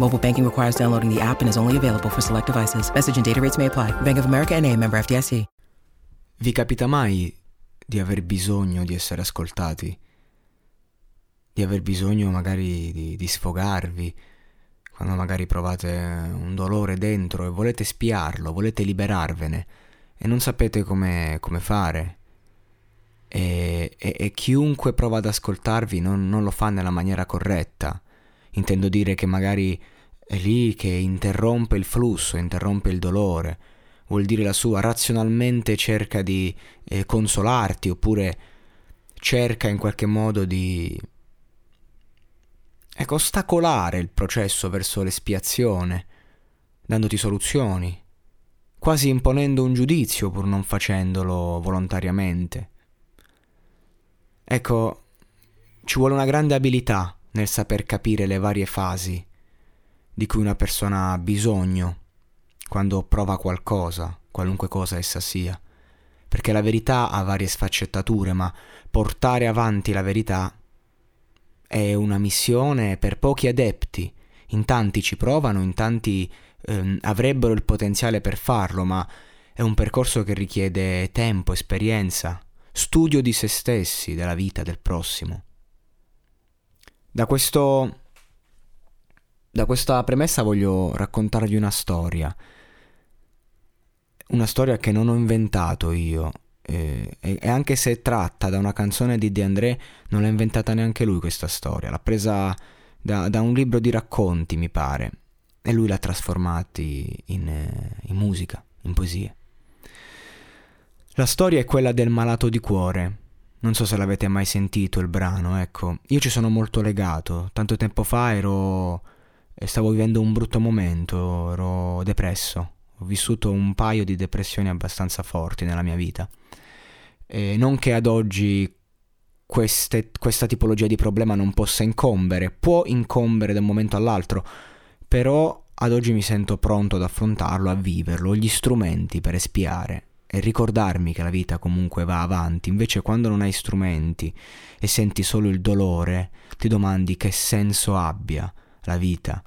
Mobile banking requires downloading the app and is only available for select devices. Message and data rates may apply. Bank of America and a member FDIC. Vi capita mai di aver bisogno di essere ascoltati? Di aver bisogno magari di, di sfogarvi? Quando magari provate un dolore dentro e volete spiarlo, volete liberarvene e non sapete come, come fare? E, e, e, chiunque prova ad ascoltarvi non, non, lo fa nella maniera corretta. Intendo dire che magari è lì che interrompe il flusso, interrompe il dolore. Vuol dire la sua razionalmente cerca di eh, consolarti oppure cerca in qualche modo di ecco, ostacolare il processo verso l'espiazione, dandoti soluzioni, quasi imponendo un giudizio pur non facendolo volontariamente. Ecco, ci vuole una grande abilità nel saper capire le varie fasi di cui una persona ha bisogno quando prova qualcosa, qualunque cosa essa sia. Perché la verità ha varie sfaccettature, ma portare avanti la verità è una missione per pochi adepti. In tanti ci provano, in tanti ehm, avrebbero il potenziale per farlo, ma è un percorso che richiede tempo, esperienza, studio di se stessi, della vita, del prossimo. Da questo da questa premessa voglio raccontarvi una storia. Una storia che non ho inventato io. E, e, anche se è tratta da una canzone di De André, non l'ha inventata neanche lui questa storia. L'ha presa da, da un libro di racconti, mi pare. E lui l'ha trasformata in, in musica, in poesie. La storia è quella del malato di cuore. Non so se l'avete mai sentito il brano, ecco. Io ci sono molto legato. Tanto tempo fa ero. stavo vivendo un brutto momento, ero depresso. Ho vissuto un paio di depressioni abbastanza forti nella mia vita. E non che ad oggi queste, questa tipologia di problema non possa incombere, può incombere da un momento all'altro, però ad oggi mi sento pronto ad affrontarlo, a viverlo, ho gli strumenti per espiare e ricordarmi che la vita comunque va avanti. Invece quando non hai strumenti e senti solo il dolore, ti domandi che senso abbia la vita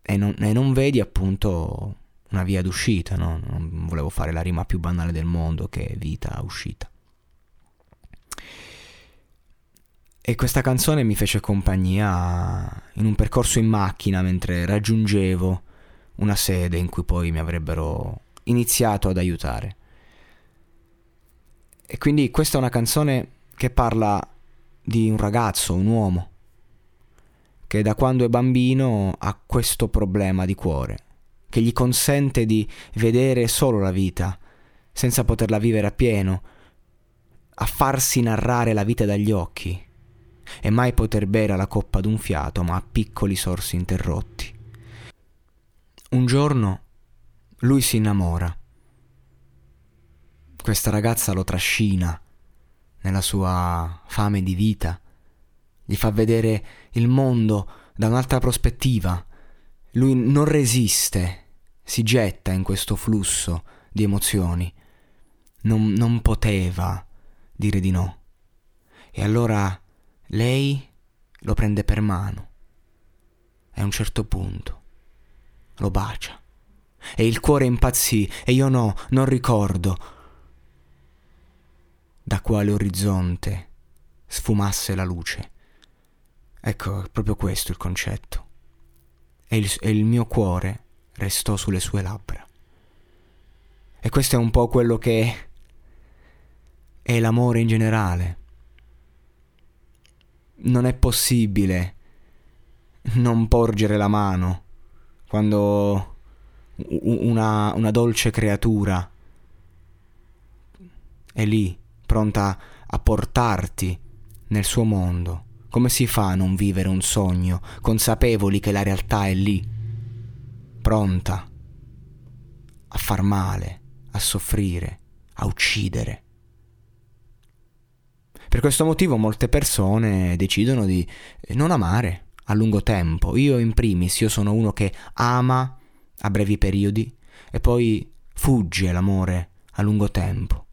e non, e non vedi appunto una via d'uscita, no? Non volevo fare la rima più banale del mondo che vita uscita. E questa canzone mi fece compagnia in un percorso in macchina mentre raggiungevo una sede in cui poi mi avrebbero iniziato ad aiutare. E quindi questa è una canzone che parla di un ragazzo, un uomo, che da quando è bambino ha questo problema di cuore, che gli consente di vedere solo la vita, senza poterla vivere appieno, a farsi narrare la vita dagli occhi, e mai poter bere la coppa d'un fiato, ma a piccoli sorsi interrotti. Un giorno lui si innamora questa ragazza lo trascina nella sua fame di vita, gli fa vedere il mondo da un'altra prospettiva. Lui non resiste, si getta in questo flusso di emozioni. Non, non poteva dire di no. E allora lei lo prende per mano e a un certo punto lo bacia. E il cuore impazzì e io no, non ricordo da quale orizzonte sfumasse la luce. Ecco, è proprio questo il concetto. E il, e il mio cuore restò sulle sue labbra. E questo è un po' quello che è l'amore in generale. Non è possibile non porgere la mano quando una, una dolce creatura è lì, pronta a portarti nel suo mondo. Come si fa a non vivere un sogno, consapevoli che la realtà è lì, pronta a far male, a soffrire, a uccidere? Per questo motivo molte persone decidono di non amare a lungo tempo. Io in primis, io sono uno che ama a brevi periodi e poi fugge l'amore a lungo tempo.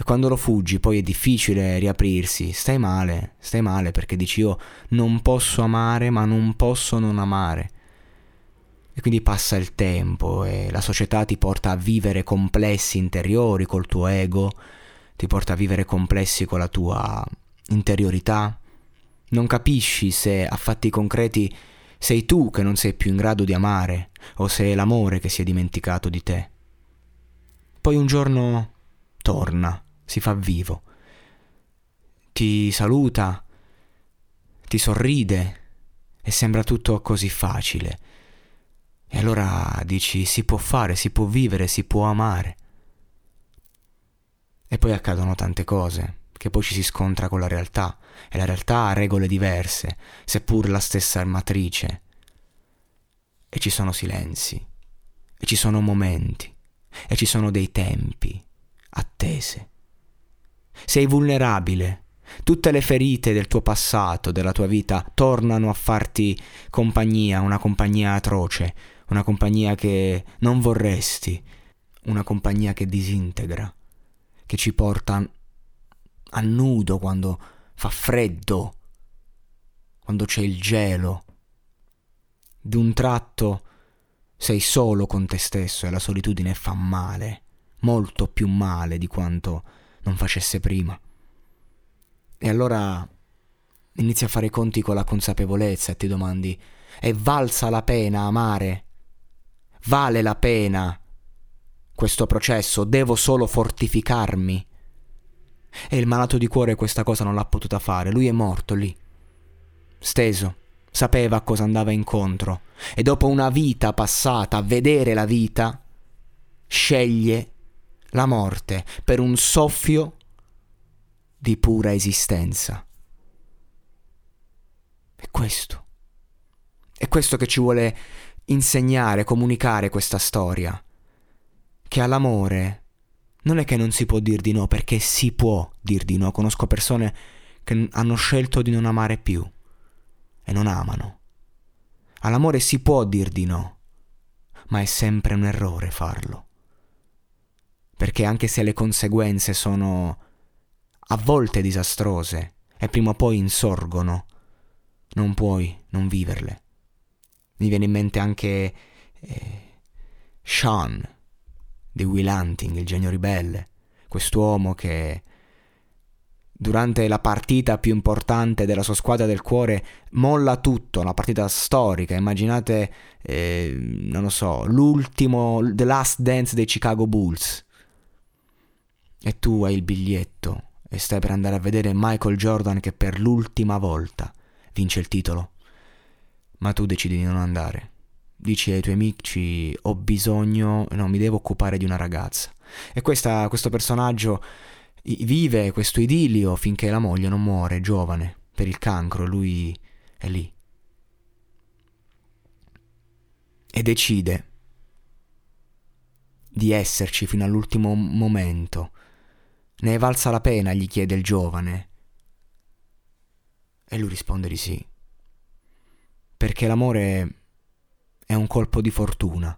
E quando lo fuggi poi è difficile riaprirsi, stai male, stai male perché dici io non posso amare ma non posso non amare. E quindi passa il tempo e la società ti porta a vivere complessi interiori col tuo ego, ti porta a vivere complessi con la tua interiorità. Non capisci se a fatti concreti sei tu che non sei più in grado di amare o se è l'amore che si è dimenticato di te. Poi un giorno torna, si fa vivo, ti saluta, ti sorride e sembra tutto così facile. E allora dici si può fare, si può vivere, si può amare. E poi accadono tante cose, che poi ci si scontra con la realtà, e la realtà ha regole diverse, seppur la stessa matrice. E ci sono silenzi, e ci sono momenti, e ci sono dei tempi, attese. Sei vulnerabile. Tutte le ferite del tuo passato, della tua vita, tornano a farti compagnia, una compagnia atroce, una compagnia che non vorresti, una compagnia che disintegra che ci porta a nudo quando fa freddo, quando c'è il gelo. D'un tratto sei solo con te stesso e la solitudine fa male, molto più male di quanto non facesse prima. E allora inizi a fare i conti con la consapevolezza e ti domandi, è valsa la pena amare? Vale la pena questo processo, devo solo fortificarmi. E il malato di cuore questa cosa non l'ha potuta fare, lui è morto lì, steso, sapeva a cosa andava incontro e dopo una vita passata a vedere la vita, sceglie la morte per un soffio di pura esistenza. È questo. È questo che ci vuole insegnare, comunicare questa storia che all'amore non è che non si può dir di no, perché si può dir di no. Conosco persone che hanno scelto di non amare più e non amano. All'amore si può dir di no, ma è sempre un errore farlo. Perché anche se le conseguenze sono a volte disastrose e prima o poi insorgono, non puoi non viverle. Mi viene in mente anche eh, Sean, di Will Hunting, il genio ribelle, quest'uomo che durante la partita più importante della sua squadra del cuore molla tutto, una partita storica, immaginate, eh, non lo so, l'ultimo, The Last Dance dei Chicago Bulls. E tu hai il biglietto e stai per andare a vedere Michael Jordan che per l'ultima volta vince il titolo. Ma tu decidi di non andare dici ai tuoi amici ho bisogno, no, mi devo occupare di una ragazza. E questa, questo personaggio vive questo idillio finché la moglie non muore, giovane, per il cancro, lui è lì. E decide di esserci fino all'ultimo momento. Ne è valsa la pena, gli chiede il giovane. E lui risponde di sì. Perché l'amore è un colpo di fortuna.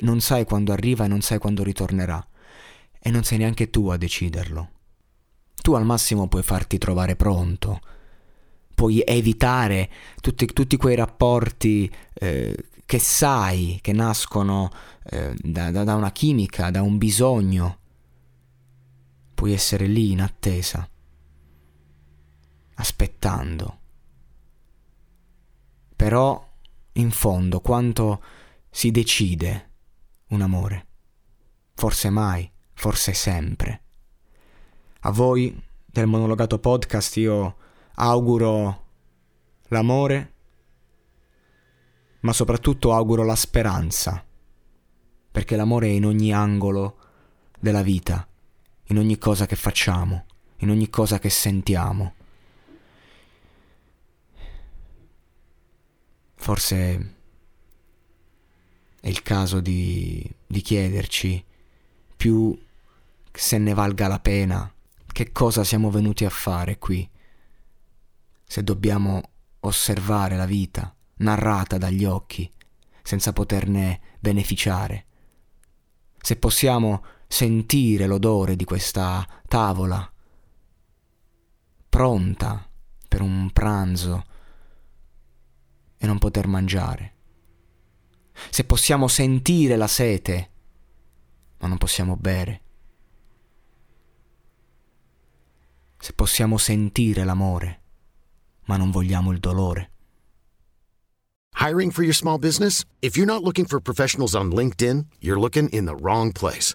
Non sai quando arriva e non sai quando ritornerà. E non sei neanche tu a deciderlo. Tu al massimo puoi farti trovare pronto, puoi evitare tutti, tutti quei rapporti eh, che sai che nascono eh, da, da, da una chimica, da un bisogno. Puoi essere lì in attesa, aspettando. Però, in fondo, quanto si decide un amore? Forse mai, forse sempre. A voi del monologato podcast io auguro l'amore, ma soprattutto auguro la speranza, perché l'amore è in ogni angolo della vita, in ogni cosa che facciamo, in ogni cosa che sentiamo. Forse è il caso di, di chiederci più se ne valga la pena, che cosa siamo venuti a fare qui, se dobbiamo osservare la vita narrata dagli occhi, senza poterne beneficiare, se possiamo sentire l'odore di questa tavola pronta per un pranzo e non poter mangiare, se possiamo sentire la sete ma non possiamo bere. Se possiamo sentire l'amore, ma non vogliamo il dolore. Hiring for your small business? If you're not looking for professionals on LinkedIn, you're looking in the wrong place.